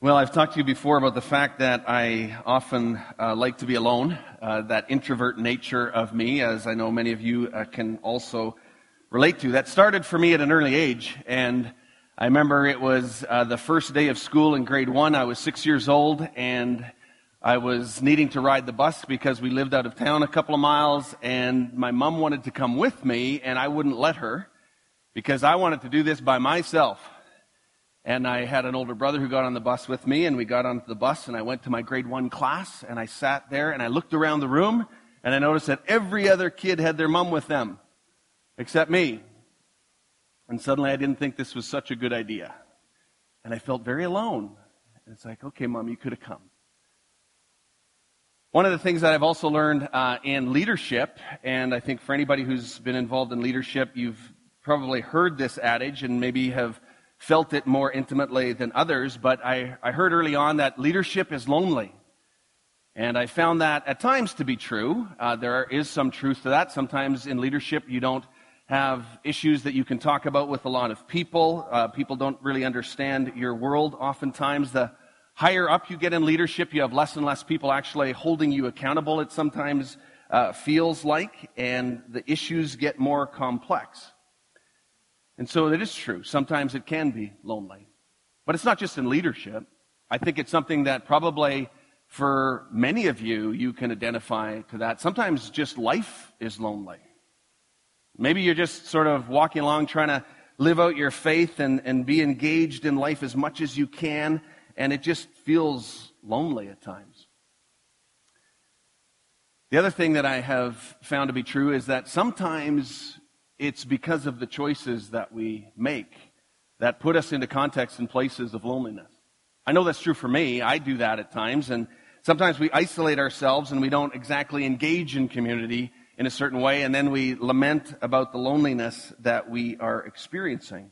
Well, I've talked to you before about the fact that I often uh, like to be alone, uh, that introvert nature of me, as I know many of you uh, can also relate to. That started for me at an early age, and I remember it was uh, the first day of school in grade one. I was six years old, and I was needing to ride the bus because we lived out of town a couple of miles, and my mom wanted to come with me, and I wouldn't let her because I wanted to do this by myself. And I had an older brother who got on the bus with me, and we got onto the bus, and I went to my grade one class, and I sat there, and I looked around the room, and I noticed that every other kid had their mom with them, except me. And suddenly I didn't think this was such a good idea. And I felt very alone. And it's like, okay, mom, you could have come. One of the things that I've also learned uh, in leadership, and I think for anybody who's been involved in leadership, you've probably heard this adage and maybe have felt it more intimately than others, but I, I heard early on that leadership is lonely. And I found that at times to be true. Uh, there is some truth to that. Sometimes in leadership, you don't have issues that you can talk about with a lot of people. Uh, people don't really understand your world. Oftentimes, the higher up you get in leadership, you have less and less people actually holding you accountable, it sometimes uh, feels like, and the issues get more complex. And so it is true. Sometimes it can be lonely. But it's not just in leadership. I think it's something that probably for many of you, you can identify to that. Sometimes just life is lonely. Maybe you're just sort of walking along trying to live out your faith and, and be engaged in life as much as you can, and it just feels lonely at times. The other thing that I have found to be true is that sometimes it's because of the choices that we make that put us into context and places of loneliness. I know that's true for me. I do that at times. And sometimes we isolate ourselves and we don't exactly engage in community in a certain way. And then we lament about the loneliness that we are experiencing.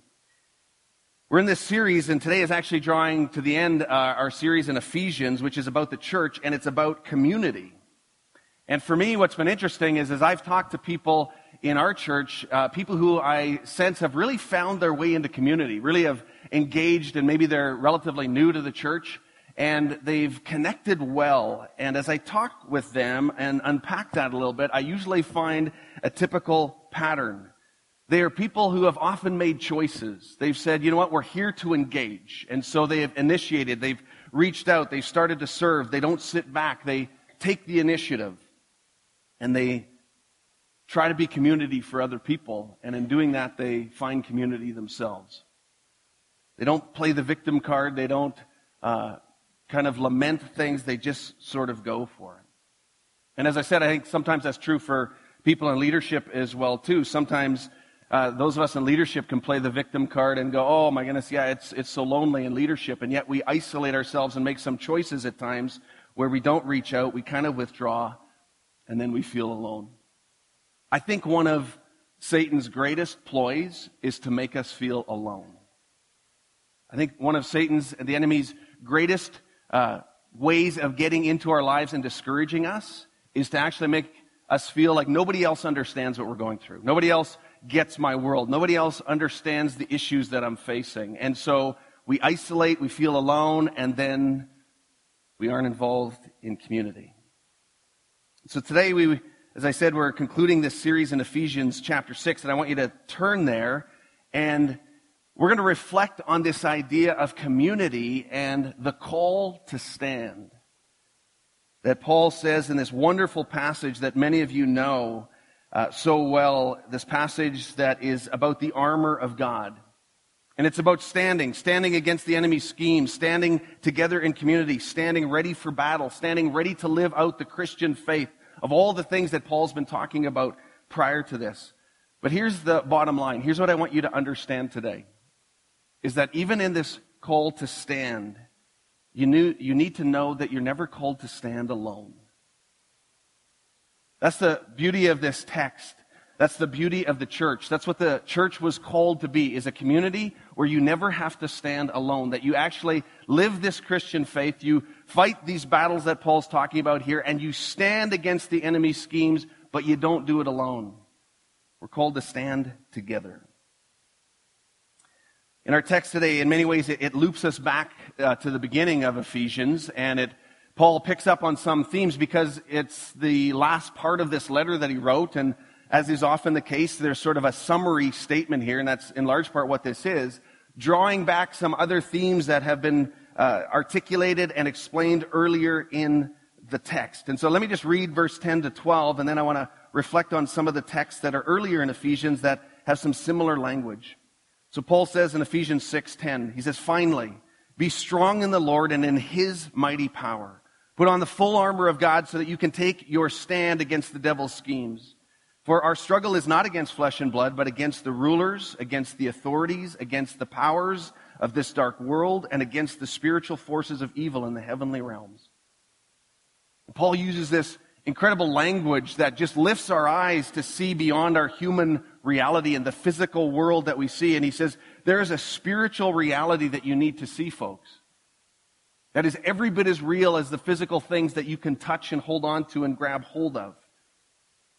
We're in this series, and today is actually drawing to the end uh, our series in Ephesians, which is about the church, and it's about community. And for me, what's been interesting is as I've talked to people in our church, uh, people who I sense have really found their way into community, really have engaged, and maybe they're relatively new to the church, and they've connected well. And as I talk with them and unpack that a little bit, I usually find a typical pattern. They are people who have often made choices. They've said, you know what, we're here to engage. And so they have initiated, they've reached out, they've started to serve, they don't sit back, they take the initiative. And they try to be community for other people, and in doing that, they find community themselves. They don't play the victim card, they don't uh, kind of lament things, they just sort of go for it. And as I said, I think sometimes that's true for people in leadership as well too. Sometimes uh, those of us in leadership can play the victim card and go, "Oh my goodness, yeah, it's it's so lonely in leadership," and yet we isolate ourselves and make some choices at times where we don't reach out, we kind of withdraw, and then we feel alone. I think one of Satan's greatest ploys is to make us feel alone. I think one of Satan's, the enemy's greatest uh, ways of getting into our lives and discouraging us is to actually make us feel like nobody else understands what we're going through. Nobody else gets my world. Nobody else understands the issues that I'm facing. And so we isolate, we feel alone, and then we aren't involved in community. So today we as I said, we're concluding this series in Ephesians chapter 6, and I want you to turn there and we're going to reflect on this idea of community and the call to stand. That Paul says in this wonderful passage that many of you know uh, so well, this passage that is about the armor of God. And it's about standing, standing against the enemy's schemes, standing together in community, standing ready for battle, standing ready to live out the Christian faith of all the things that Paul's been talking about prior to this. But here's the bottom line. Here's what I want you to understand today is that even in this call to stand, you, knew, you need to know that you're never called to stand alone. That's the beauty of this text. That's the beauty of the church. That's what the church was called to be, is a community where you never have to stand alone, that you actually live this Christian faith, you fight these battles that Paul's talking about here, and you stand against the enemy's schemes, but you don't do it alone. We're called to stand together. In our text today, in many ways, it, it loops us back uh, to the beginning of Ephesians, and it Paul picks up on some themes because it's the last part of this letter that he wrote, and as is often the case, there's sort of a summary statement here, and that's in large part what this is, drawing back some other themes that have been uh, articulated and explained earlier in the text. And so let me just read verse 10 to 12, and then I want to reflect on some of the texts that are earlier in Ephesians that have some similar language. So Paul says in Ephesians 6:10, he says, "Finally, be strong in the Lord and in his mighty power. Put on the full armor of God so that you can take your stand against the devil's schemes. For our struggle is not against flesh and blood, but against the rulers, against the authorities, against the powers of this dark world, and against the spiritual forces of evil in the heavenly realms." Paul uses this incredible language that just lifts our eyes to see beyond our human reality and the physical world that we see. And he says, there is a spiritual reality that you need to see, folks. That is every bit as real as the physical things that you can touch and hold on to and grab hold of.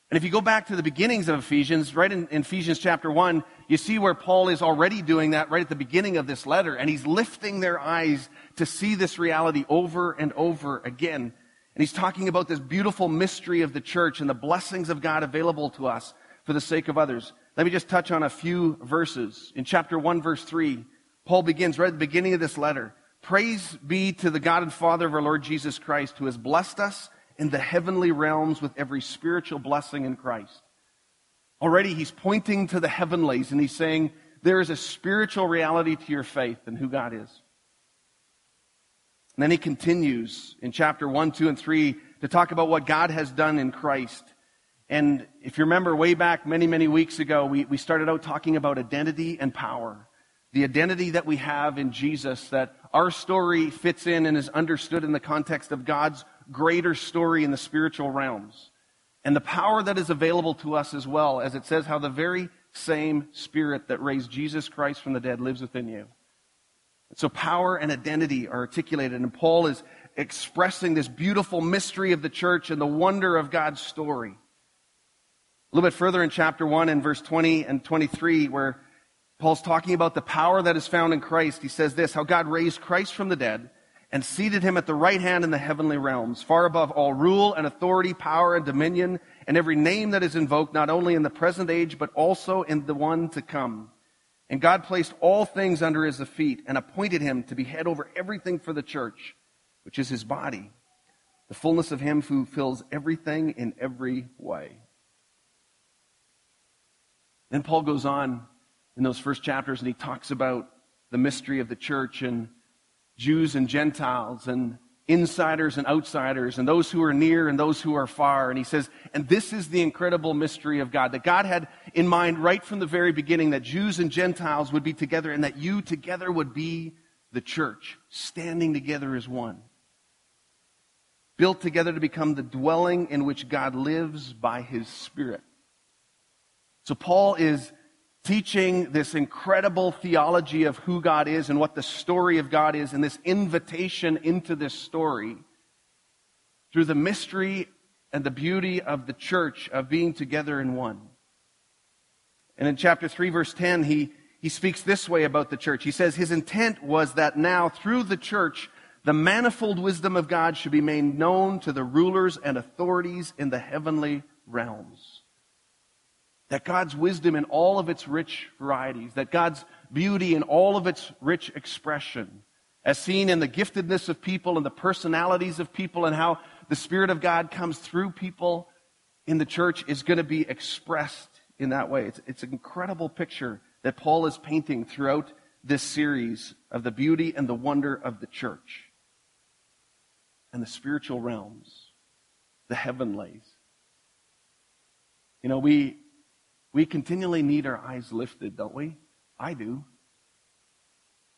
And if you go back to the beginnings of Ephesians, right in, in, Ephesians chapter 1, you see where Paul is already doing that right at the beginning of this letter, and he's lifting their eyes to see this reality over and over again. And he's talking about this beautiful mystery of the church and the blessings of God available to us for the sake of others. Let me just touch on a few verses. In chapter 1, verse 3, Paul begins right at the beginning of this letter. Praise be to the God and Father of our Lord Jesus Christ, who has blessed us in the heavenly realms with every spiritual blessing in Christ. Already he's pointing to the heavenlies and he's saying, there is a spiritual reality to your faith and who God is. And then he continues in chapter 1, 2, and 3 to talk about what God has done in Christ. And if you remember way back many, many weeks ago, we, we started out talking about identity and power. The identity that we have in Jesus, that our story fits in and is understood in the context of God's greater story in the spiritual realms. And the power that is available to us as well, as it says how the very same spirit that raised Jesus Christ from the dead lives within you. So power and identity are articulated, and Paul is expressing this beautiful mystery of the church and the wonder of God's story. A little bit further in chapter 1 in verse 20 and 23, where Paul's talking about the power that is found in Christ, he says this, how God raised Christ from the dead and seated him at the right hand in the heavenly realms, far above all rule and authority, power and dominion, and every name that is invoked, not only in the present age, but also in the one to come. And God placed all things under his feet and appointed him to be head over everything for the church, which is his body, the fullness of him who fills everything in every way. Then Paul goes on in those first chapters and he talks about the mystery of the church and Jews and Gentiles and insiders and outsiders and those who are near and those who are far. And he says, and this is the incredible mystery of God that God had in mind right from the very beginning that Jews and Gentiles would be together and that you together would be the church, standing together as one. Built together to become the dwelling in which God lives by his Spirit. So Paul is teaching this incredible theology of who God is and what the story of God is, and this invitation into this story through the mystery and the beauty of the church of being together in one. And in chapter 3, verse 10, he, he speaks this way about the church. He says, His intent was that now, through the church, the manifold wisdom of God should be made known to the rulers and authorities in the heavenly realms. That God's wisdom in all of its rich varieties, that God's beauty in all of its rich expression, as seen in the giftedness of people and the personalities of people and how the Spirit of God comes through people in the church is going to be expressed in that way. It's, it's an incredible picture that Paul is painting throughout this series of the beauty and the wonder of the church and the spiritual realms, the heavenlies. You know, we we continually need our eyes lifted, don't we? I do.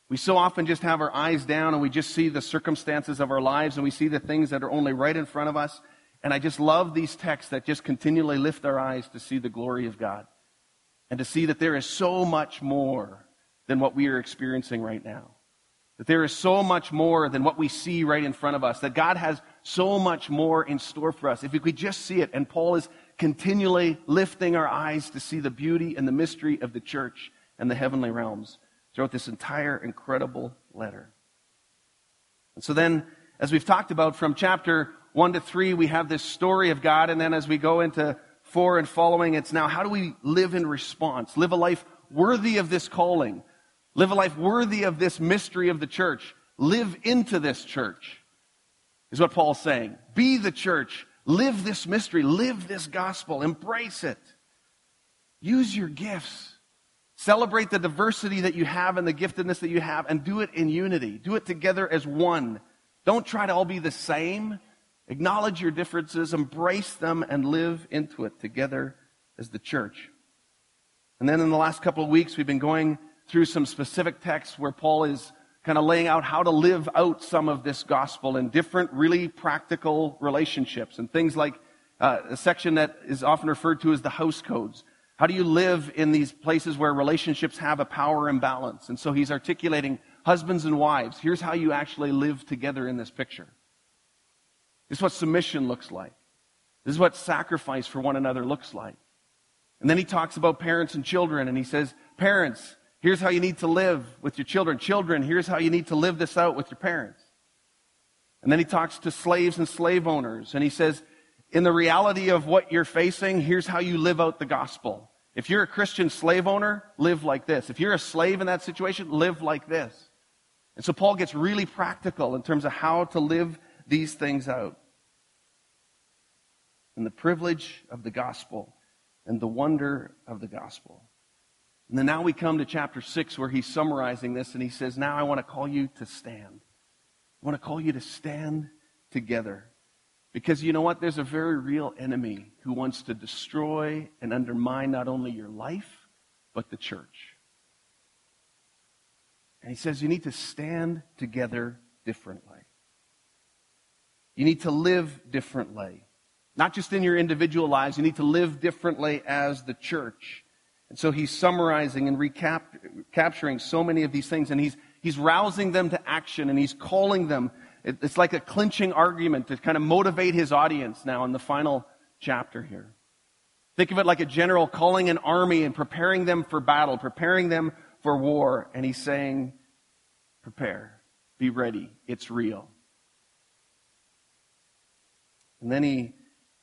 We so often just have our eyes down and we just see the circumstances of our lives and we see the things that are only right in front of us. And I just love these texts that just continually lift our eyes to see the glory of God and to see that there is so much more than what we are experiencing right now. That there is so much more than what we see right in front of us. That God has so much more in store for us. If we could just see it. And Paul is continually lifting our eyes to see the beauty and the mystery of the church and the heavenly realms throughout this entire incredible letter. And so then, as we've talked about from chapter 1 to 3, we have this story of God. And then as we go into 4 and following, it's now how do we live in response? Live a life worthy of this calling. Live a life worthy of this mystery of the church. Live into this church, is what Paul's saying. Be the church. Live this mystery. Live this gospel. Embrace it. Use your gifts. Celebrate the diversity that you have and the giftedness that you have and do it in unity. Do it together as one. Don't try to all be the same. Acknowledge your differences, embrace them, and live into it together as the church. And then in the last couple of weeks, we've been going through some specific texts where Paul is kind of laying out how to live out some of this gospel in different, really practical relationships and things like uh, a section that is often referred to as the house codes. How do you live in these places where relationships have a power imbalance? And so he's articulating husbands and wives. Here's how you actually live together in this picture. This is what submission looks like. This is what sacrifice for one another looks like. And then he talks about parents and children, and he says, Parents, here's how you need to live with your children. Children, here's how you need to live this out with your parents. And then he talks to slaves and slave owners, and he says, In the reality of what you're facing, here's how you live out the gospel. If you're a Christian slave owner, live like this. If you're a slave in that situation, live like this. And so Paul gets really practical in terms of how to live these things out. And the privilege of the gospel and the wonder of the gospel. And then now we come to chapter 6 where he's summarizing this and he says, Now I want to call you to stand. I want to call you to stand together. Because you know what? There's a very real enemy who wants to destroy and undermine not only your life, but the church. And he says you need to stand together differently. You need to live differently. Not just in your individual lives, you need to live differently as the church. And so he's summarizing and recapturing so many of these things, and he's, he's rousing them to action, and he's calling them. It's like a clinching argument to kind of motivate his audience now in the final chapter here. Think of it like a general calling an army and preparing them for battle, preparing them for war. And he's saying, prepare, be ready, it's real. And then he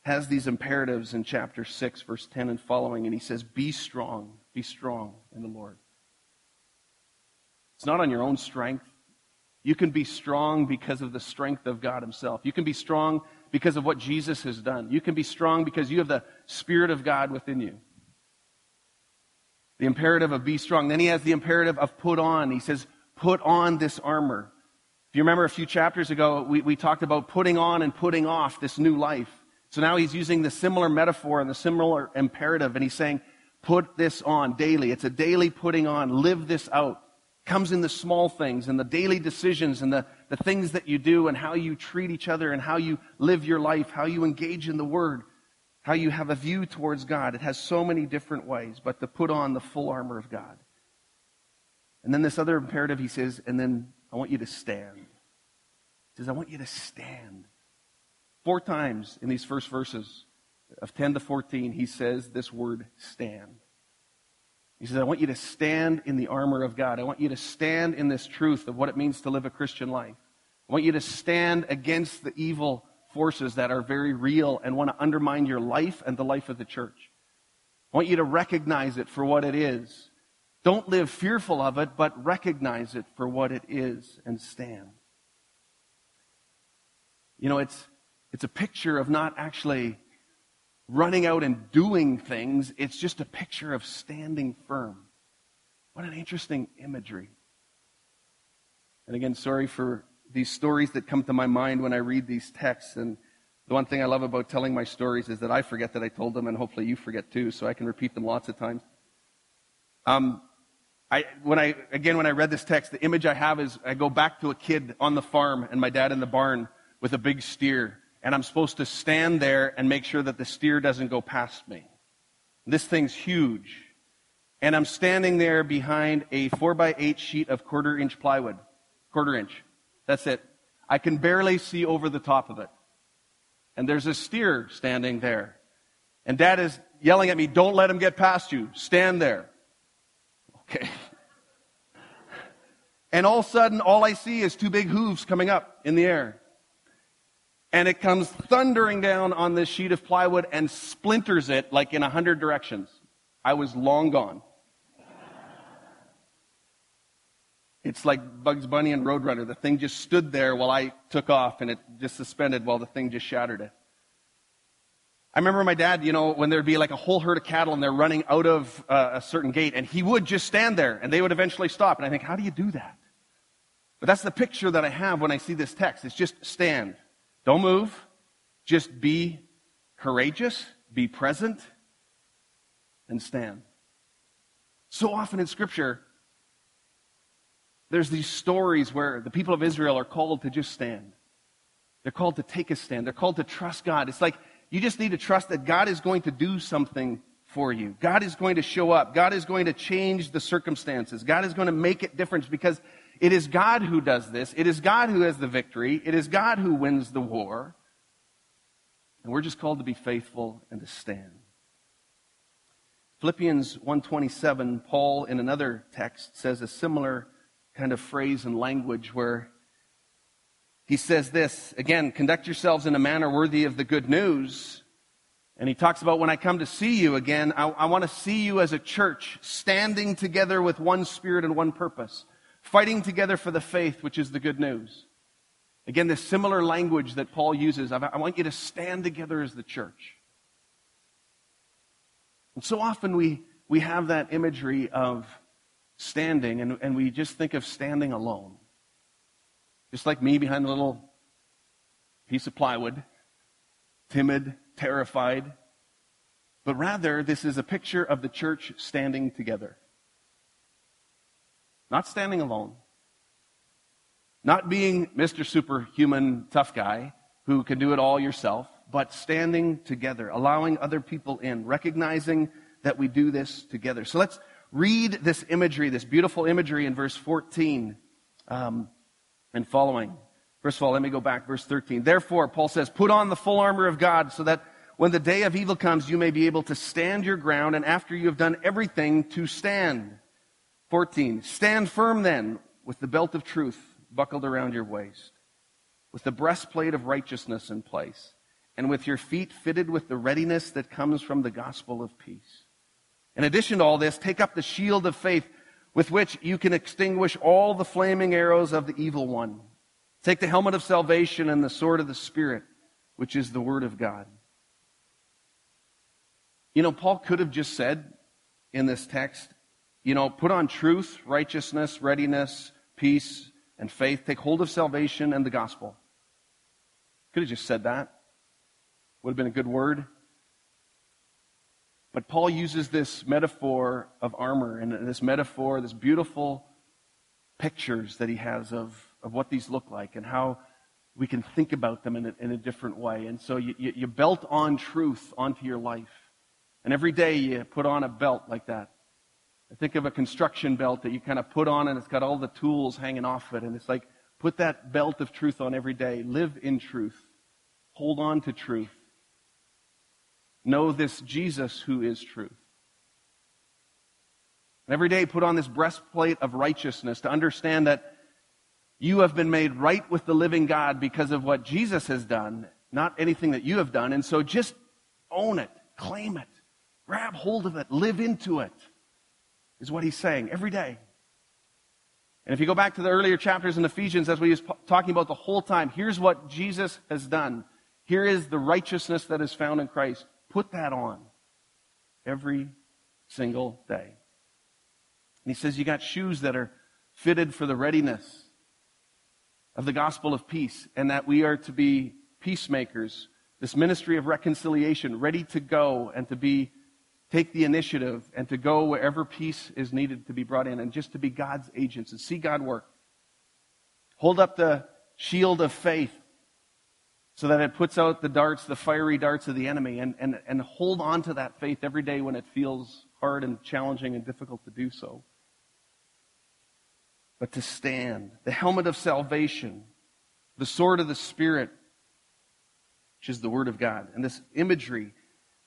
has these imperatives in chapter 6, verse 10 and following, and he says, Be strong, be strong in the Lord. It's not on your own strength. You can be strong because of the strength of God Himself. You can be strong because of what Jesus has done. You can be strong because you have the Spirit of God within you. The imperative of be strong. Then he has the imperative of put on. He says, put on this armor. If you remember a few chapters ago, we, we talked about putting on and putting off this new life. So now he's using the similar metaphor and the similar imperative, and he's saying, put this on daily. It's a daily putting on. Live this out. Comes in the small things and the daily decisions and the, the things that you do and how you treat each other and how you live your life, how you engage in the Word, how you have a view towards God. It has so many different ways, but to put on the full armor of God. And then this other imperative, he says, and then I want you to stand. He says, I want you to stand. Four times in these first verses of 10 to 14, he says this word stand. He says, I want you to stand in the armor of God. I want you to stand in this truth of what it means to live a Christian life. I want you to stand against the evil forces that are very real and want to undermine your life and the life of the church. I want you to recognize it for what it is. Don't live fearful of it, but recognize it for what it is and stand. You know, it's, it's a picture of not actually running out and doing things, it's just a picture of standing firm. What an interesting imagery. And again, sorry for these stories that come to my mind when I read these texts. And the one thing I love about telling my stories is that I forget that I told them, and hopefully you forget too, so I can repeat them lots of times. Um, I, when I, again, when I read this text, the image I have is I go back to a kid on the farm and my dad in the barn with a big steer and I'm supposed to stand there and make sure that the steer doesn't go past me. This thing's huge. And I'm standing there behind a 4 by 8 sheet of quarter inch plywood. Quarter inch. That's it. I can barely see over the top of it. And there's a steer standing there. And dad is yelling at me, don't let him get past you. Stand there. Okay. And all of a sudden, all I see is two big hooves coming up in the air. And it comes thundering down on this sheet of plywood and splinters it like in a hundred directions. I was long gone. It's like Bugs Bunny and Roadrunner. The thing just stood there while I took off and it just suspended while the thing just shattered it. I remember my dad, you know, when there'd be like a whole herd of cattle and they're running out of uh, a certain gate and he would just stand there and they would eventually stop. And I think, how do you do that? But that's the picture that I have when I see this text. It's just stand. Don't move. Just be courageous, be present, and stand. So often in Scripture, there's these stories where the people of Israel are called to just stand. They're called to take a stand. They're called to trust God. It's like you just need to trust that God is going to do something for you. God is going to show up. God is going to change the circumstances. God is going to make it different because it is God who does this. It is God who has the victory. It is God who wins the war. And we're just called to be faithful and to stand. Philippians 127, Paul in another text says a similar kind of phrase and language where he says this again, conduct yourselves in a manner worthy of the good news. And he talks about when I come to see you again, I, I want to see you as a church standing together with one spirit and one purpose, fighting together for the faith, which is the good news. Again, this similar language that Paul uses, I, want you to stand together as the church. And so often we, we have that imagery of standing, and, and we just think of standing alone. Just like me behind a little piece of plywood, timid, terrified. But rather, this is a picture of the church standing together. Not standing alone. Not being Mr. Superhuman tough guy who can do it all yourself, but standing together, allowing other people in, recognizing that we do this together. So let's read this imagery, this beautiful imagery in verse 14 um, and following. First of all, let me go back, verse 13. Therefore, Paul says, put on the full armor of God so that when the day of evil comes, you may be able to stand your ground, and after you have done everything, to stand. 14. Stand firm then, with the belt of truth buckled around your waist, with the breastplate of righteousness in place, and with your feet fitted with the readiness that comes from the gospel of peace. In addition to all this, take up the shield of faith with which you can extinguish all the flaming arrows of the evil one. Take the helmet of salvation and the sword of the Spirit, which is the Word of God. You know, Paul could have just said in this text, you know, put on truth, righteousness, readiness, peace, and faith. Take hold of salvation and the gospel. Could have just said that. Would have been a good word. But Paul uses this metaphor of armor and this metaphor, this beautiful pictures that he has of, of what these look like and how we can think about them in a, in a different way. And so you, you, you belt on truth onto your life. And every day you put on a belt like that. Think of a construction belt that you kind of put on and it's got all the tools hanging off it. And it's like, put that belt of truth on every day. Live in truth. Hold on to truth. Know this Jesus who is truth. And every day put on this breastplate of righteousness to understand that you have been made right with the living God because of what Jesus has done, not anything that you have done. And so just own it, claim it, grab hold of it, live into it, is what he's saying every day. And if you go back to the earlier chapters in Ephesians, as we was talking about the whole time, here's what Jesus has done. Here is the righteousness that is found in Christ. Put that on every single day. And he says, You got shoes that are fitted for the readiness of the gospel of peace, and that we are to be peacemakers, this ministry of reconciliation, ready to go and to be take the initiative and to go wherever peace is needed to be brought in and just to be God's agents and see God work. Hold up the shield of faith so that it puts out the darts, the fiery darts of the enemy, and, and, and hold on to that faith every day when it feels hard and challenging and difficult to do so. But to stand, the helmet of salvation, the sword of the Spirit, which is the Word of God. And this imagery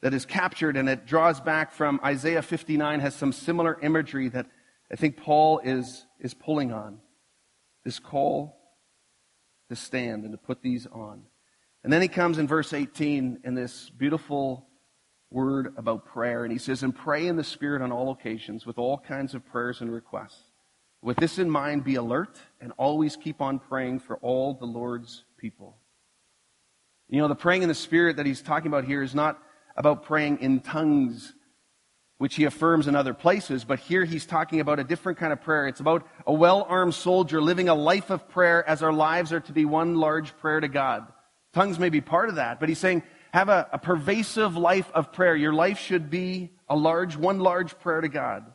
that is captured and it draws back from Isaiah 59 has some similar imagery that I think Paul is, is pulling on. This call to stand and to put these on. And then he comes in verse 18 in this beautiful word about prayer. And he says, And pray in the Spirit on all occasions with all kinds of prayers and requests. With this in mind, be alert and always keep on praying for all the Lord's people. You know, the praying in the Spirit that he's talking about here is not about praying in tongues, which he affirms in other places, but here he's talking about a different kind of prayer. It's about a well armed soldier living a life of prayer as our lives are to be one large prayer to God. Tongues may be part of that, but he's saying have a, a pervasive life of prayer. Your life should be a large, one large prayer to God.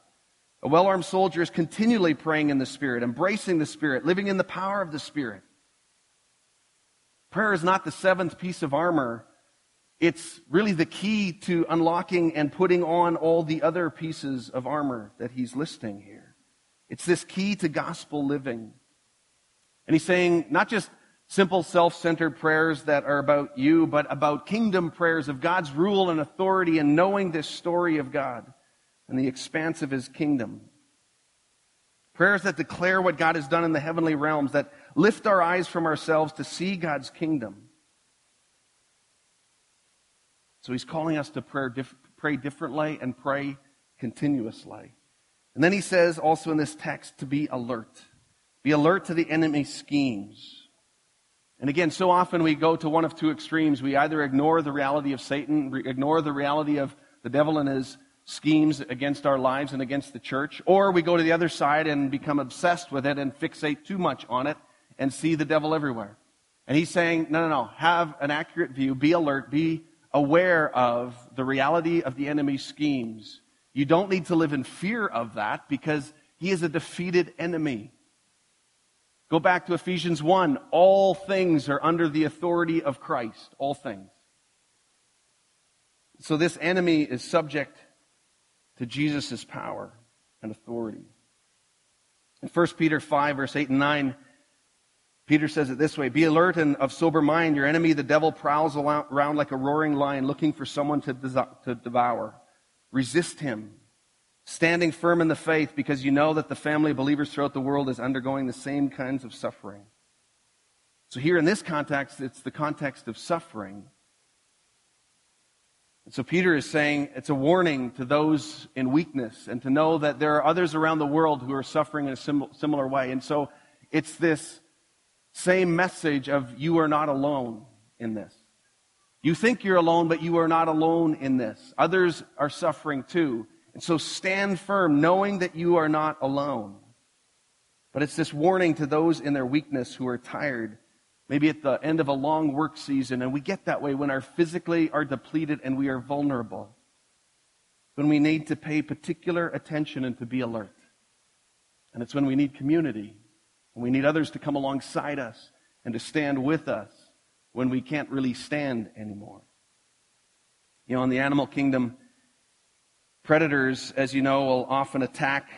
A well armed soldier is continually praying in the Spirit, embracing the Spirit, living in the power of the Spirit. Prayer is not the seventh piece of armor. It's really the key to unlocking and putting on all the other pieces of armor that he's listing here. It's this key to gospel living. And he's saying not just simple self-centered prayers that are about you, but about kingdom prayers of God's rule and authority and knowing this story of God and the expanse of his kingdom. Prayers that declare what God has done in the heavenly realms, that lift our eyes from ourselves to see God's kingdom. So he's calling us to pray, pray differently and pray continuously. And then he says also in this text to be alert. Be alert to the enemy's schemes. And again, so often we go to one of two extremes. We either ignore the reality of Satan, ignore the reality of the devil and his schemes against our lives and against the church, or we go to the other side and become obsessed with it and fixate too much on it and see the devil everywhere. And he's saying, no, no, no, have an accurate view, be alert, be aware of the reality of the enemy's schemes. You don't need to live in fear of that because he is a defeated enemy. Go back to Ephesians 1. All things are under the authority of Christ. All things. So this enemy is subject to Jesus' power and authority. In 1 Peter 5, verse 8 and 9, Peter says it this way Be alert and of sober mind. Your enemy, the devil, prowls around like a roaring lion looking for someone to, to devour. Resist him standing firm in the faith because you know that the family of believers throughout the world is undergoing the same kinds of suffering. So, here in this context, it's the context of suffering. And so, Peter is saying it's a warning to those in weakness and to know that there are others around the world who are suffering in a sim- similar way. And so, it's this same message of you are not alone in this. You think you're alone, but you are not alone in this. Others are suffering too. And so stand firm, knowing that you are not alone. But it's this warning to those in their weakness who are tired, maybe at the end of a long work season. And we get that way when our physically are depleted and we are vulnerable. When we need to pay particular attention and to be alert. And it's when we need community. And we need others to come alongside us and to stand with us when we can't really stand anymore. You know, in the animal kingdom, Predators, as you know, will often attack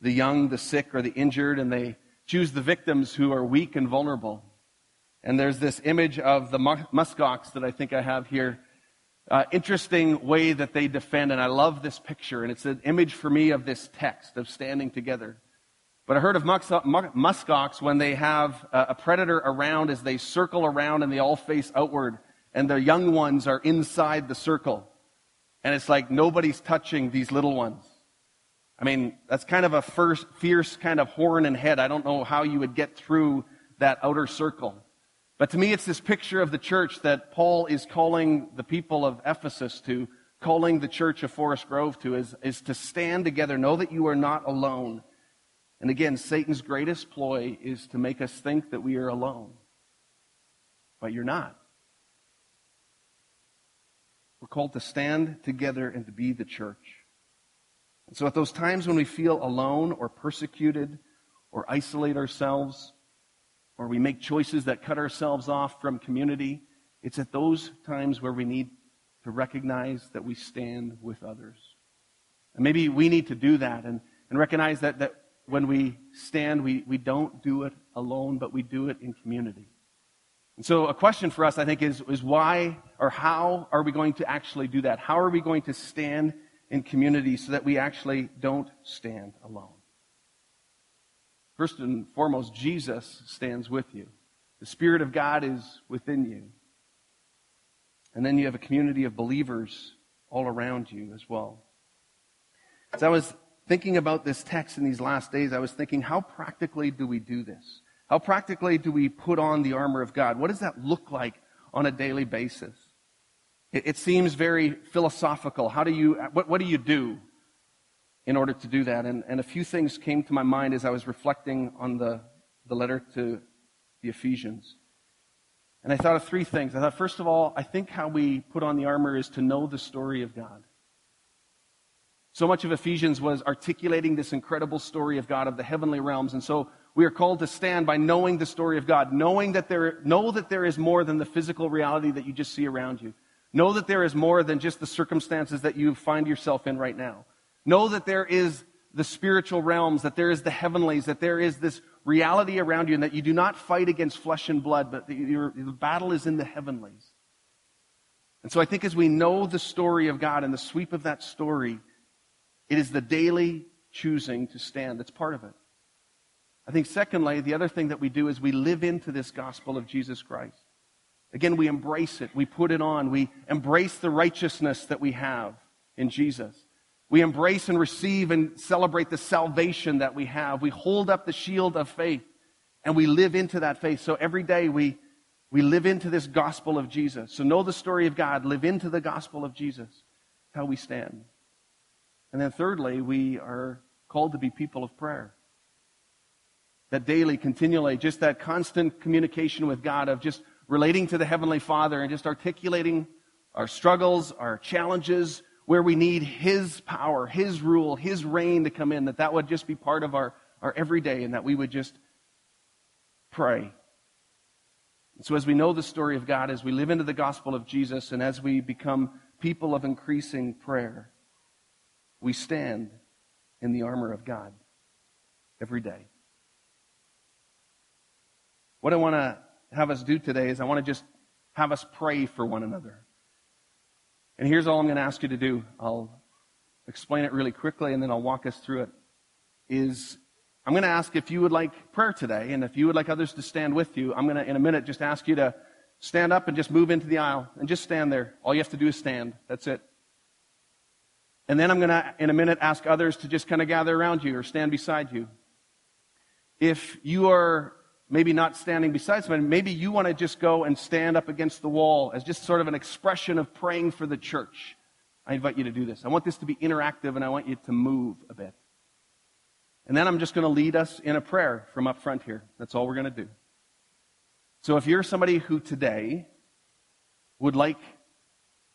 the young, the sick, or the injured, and they choose the victims who are weak and vulnerable. And there's this image of the muskox that I think I have here. Uh, interesting way that they defend, and I love this picture, and it's an image for me of this text of standing together. But I heard of uh, muskox when they have uh, a predator around as they circle around and they all face outward, and the young ones are inside the circle. And it's like nobody's touching these little ones. I mean, that's kind of a first, fierce kind of horn and head. I don't know how you would get through that outer circle. But to me, it's this picture of the church that Paul is calling the people of Ephesus to, calling the church of Forest Grove to, is, is to stand together, know that you are not alone. And again, Satan's greatest ploy is to make us think that we are alone. But you're not. We're called to stand together and to be the church. And so at those times when we feel alone or persecuted or isolate ourselves or we make choices that cut ourselves off from community, it's at those times where we need to recognize that we stand with others. And maybe we need to do that and, and recognize that, that when we stand, we, we don't do it alone, but we do it in community. And so a question for us, I think, is, is why or how are we going to actually do that? How are we going to stand in community so that we actually don't stand alone? First and foremost, Jesus stands with you. The Spirit of God is within you. And then you have a community of believers all around you as well. As I was thinking about this text in these last days, I was thinking, how practically do we do this? How practically do we put on the armor of God? What does that look like on a daily basis? It, it seems very philosophical. How do you, what, what do you do in order to do that? And, and a few things came to my mind as I was reflecting on the, the letter to the Ephesians. And I thought of three things. I thought, first of all, I think how we put on the armor is to know the story of God. So much of Ephesians was articulating this incredible story of God of the heavenly realms. And so we are called to stand by knowing the story of God, knowing that there, know that there is more than the physical reality that you just see around you. Know that there is more than just the circumstances that you find yourself in right now. Know that there is the spiritual realms, that there is the heavenlies, that there is this reality around you, and that you do not fight against flesh and blood, but the, the battle is in the heavenlies. And so I think as we know the story of God and the sweep of that story, it is the daily choosing to stand that's part of it. I think, secondly, the other thing that we do is we live into this gospel of Jesus Christ. Again, we embrace it. We put it on. We embrace the righteousness that we have in Jesus. We embrace and receive and celebrate the salvation that we have. We hold up the shield of faith and we live into that faith. So every day we, we live into this gospel of Jesus. So know the story of God, live into the gospel of Jesus. How we stand. And then thirdly, we are called to be people of prayer. That daily, continually, just that constant communication with God of just relating to the Heavenly Father and just articulating our struggles, our challenges, where we need His power, His rule, His reign to come in, that that would just be part of our, our everyday and that we would just pray. And so as we know the story of God, as we live into the gospel of Jesus, and as we become people of increasing prayer, we stand in the armor of God every day. What I want to have us do today is I want to just have us pray for one another. And here's all I'm going to ask you to do. I'll explain it really quickly and then I'll walk us through it. Is I'm going to ask if you would like prayer today and if you would like others to stand with you. I'm going to, in a minute, just ask you to stand up and just move into the aisle and just stand there. All you have to do is stand. That's it. And then I'm going to, in a minute, ask others to just kind of gather around you or stand beside you. If you are maybe not standing beside somebody, maybe you want to just go and stand up against the wall as just sort of an expression of praying for the church. I invite you to do this. I want this to be interactive and I want you to move a bit. And then I'm just going to lead us in a prayer from up front here. That's all we're going to do. So if you're somebody who today would like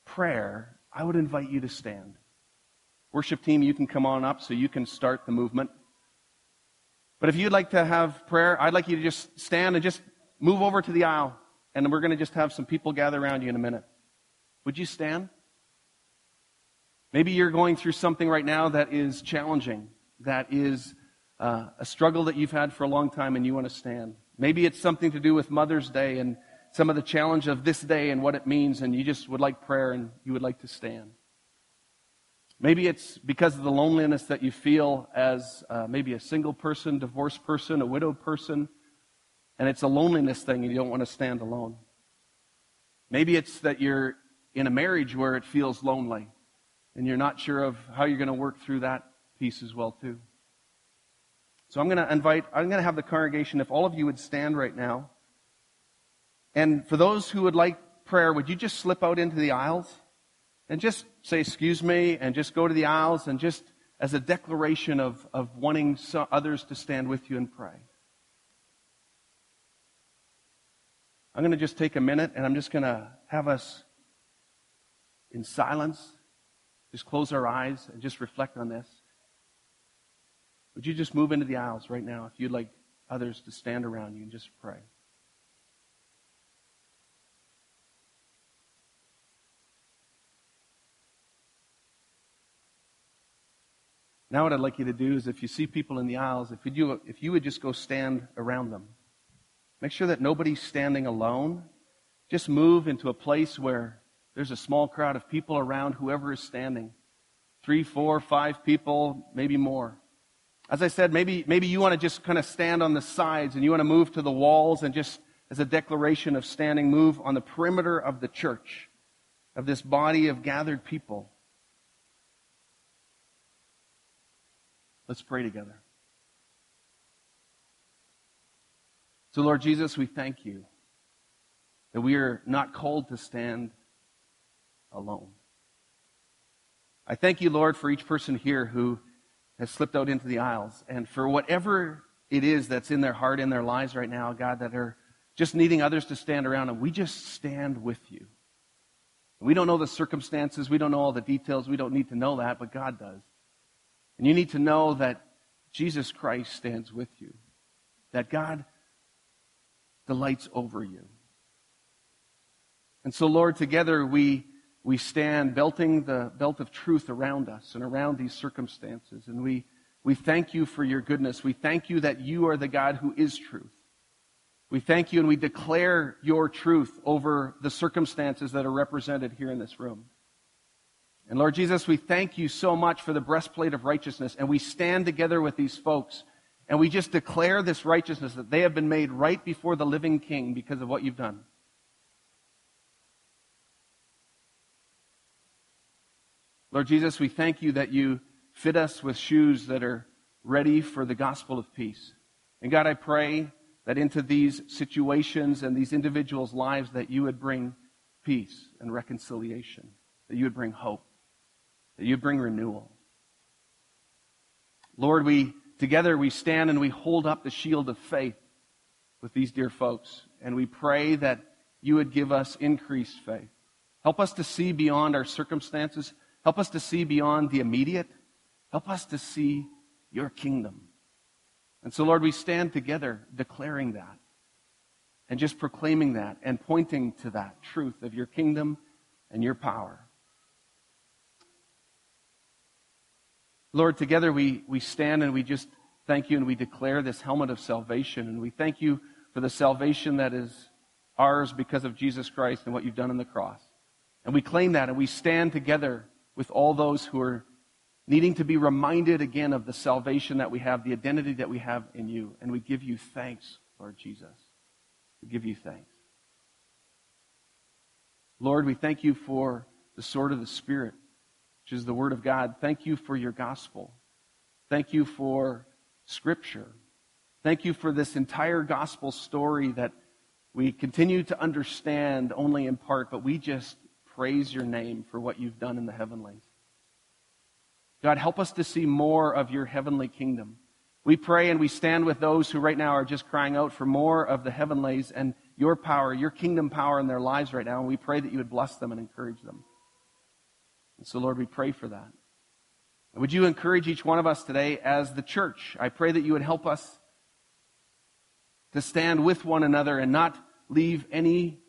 prayer, I would invite you to stand. Worship team, you can come on up so you can start the movement. But if you'd like to have prayer, I'd like you to just stand and just move over to the aisle. And we're going to just have some people gather around you in a minute. Would you stand? Maybe you're going through something right now that is challenging, that is uh, a struggle that you've had for a long time and you want to stand. Maybe it's something to do with Mother's Day and some of the challenge of this day and what it means, and you just would like prayer and you would like to stand. Maybe it's because of the loneliness that you feel as uh, maybe a single person, divorced person, a widowed person, and it's a loneliness thing and you don't want to stand alone. Maybe it's that you're in a marriage where it feels lonely and you're not sure of how you're going to work through that piece as well too. So I'm going to invite, I'm going to have the congregation, if all of you would stand right now. And for those who would like prayer, would you just slip out into the aisles? And just say, excuse me, and just go to the aisles and just as a declaration of, of wanting others to stand with you and pray. I'm going to just take a minute and I'm just going to have us in silence, just close our eyes and just reflect on this. Would you just move into the aisles right now if you'd like others to stand around you and just pray? Now, what I'd like you to do is if you see people in the aisles, if you, if you would just go stand around them. Make sure that nobody's standing alone. Just move into a place where there's a small crowd of people around whoever is standing. Three, four, five people, maybe more. As I said, maybe, maybe you want to just kind of stand on the sides and you want to move to the walls and just as a declaration of standing, move on the perimeter of the church, of this body of gathered people. Let's pray together. So, Lord Jesus, we thank you that we are not called to stand alone. I thank you, Lord, for each person here who has slipped out into the aisles and for whatever it is that's in their heart, in their lives right now, God, that are just needing others to stand around and we just stand with you. We don't know the circumstances, we don't know all the details, we don't need to know that, but God does. And you need to know that Jesus Christ stands with you, that God delights over you. And so, Lord, together we, we stand belting the belt of truth around us and around these circumstances. And we, we thank you for your goodness. We thank you that you are the God who is truth. We thank you and we declare your truth over the circumstances that are represented here in this room. And Lord Jesus, we thank you so much for the breastplate of righteousness. And we stand together with these folks and we just declare this righteousness that they have been made right before the living King because of what you've done. Lord Jesus, we thank you that you fit us with shoes that are ready for the gospel of peace. And God, I pray that into these situations and these individuals' lives that you would bring peace and reconciliation, that you would bring hope, that you bring renewal. Lord, we together we stand and we hold up the shield of faith with these dear folks, and we pray that you would give us increased faith. Help us to see beyond our circumstances. Help us to see beyond the immediate. Help us to see your kingdom. And so, Lord, we stand together declaring that and just proclaiming that and pointing to that truth of your kingdom and your power. Lord, together we, we stand and we just thank you and we declare this helmet of salvation. And we thank you for the salvation that is ours because of Jesus Christ and what you've done on the cross. And we claim that and we stand together with all those who are needing to be reminded again of the salvation that we have, the identity that we have in you. And we give you thanks, Lord Jesus. We give you thanks. Lord, we thank you for the sword of the Spirit, which is the Word of God. Thank you for your gospel. Thank you for Scripture. Thank you for this entire gospel story that we continue to understand only in part, but we just praise your name for what you've done in the heavenlies. God, help us to see more of your heavenly kingdom. We pray and we stand with those who right now are just crying out for more of the heavenlies and your power, your kingdom power in their lives right now. And we pray that you would bless them and encourage them. And so, Lord, we pray for that. And would you encourage each one of us today as the church? I pray that you would help us to stand with one another and not leave any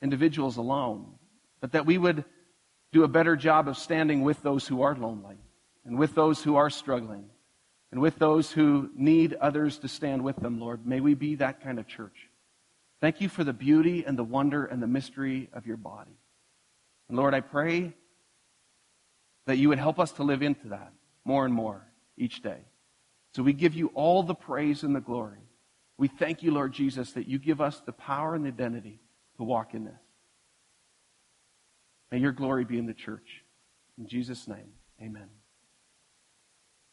individuals alone, but that we would do a better job of standing with those who are lonely and with those who are struggling and with those who need others to stand with them, Lord. May we be that kind of church. Thank you for the beauty and the wonder and the mystery of your body. And Lord, I pray that you would help us to live into that more and more each day. So we give you all the praise and the glory. We thank you, Lord Jesus, that you give us the power and the identity to walk in this. May your glory be in the church. In Jesus' name, amen.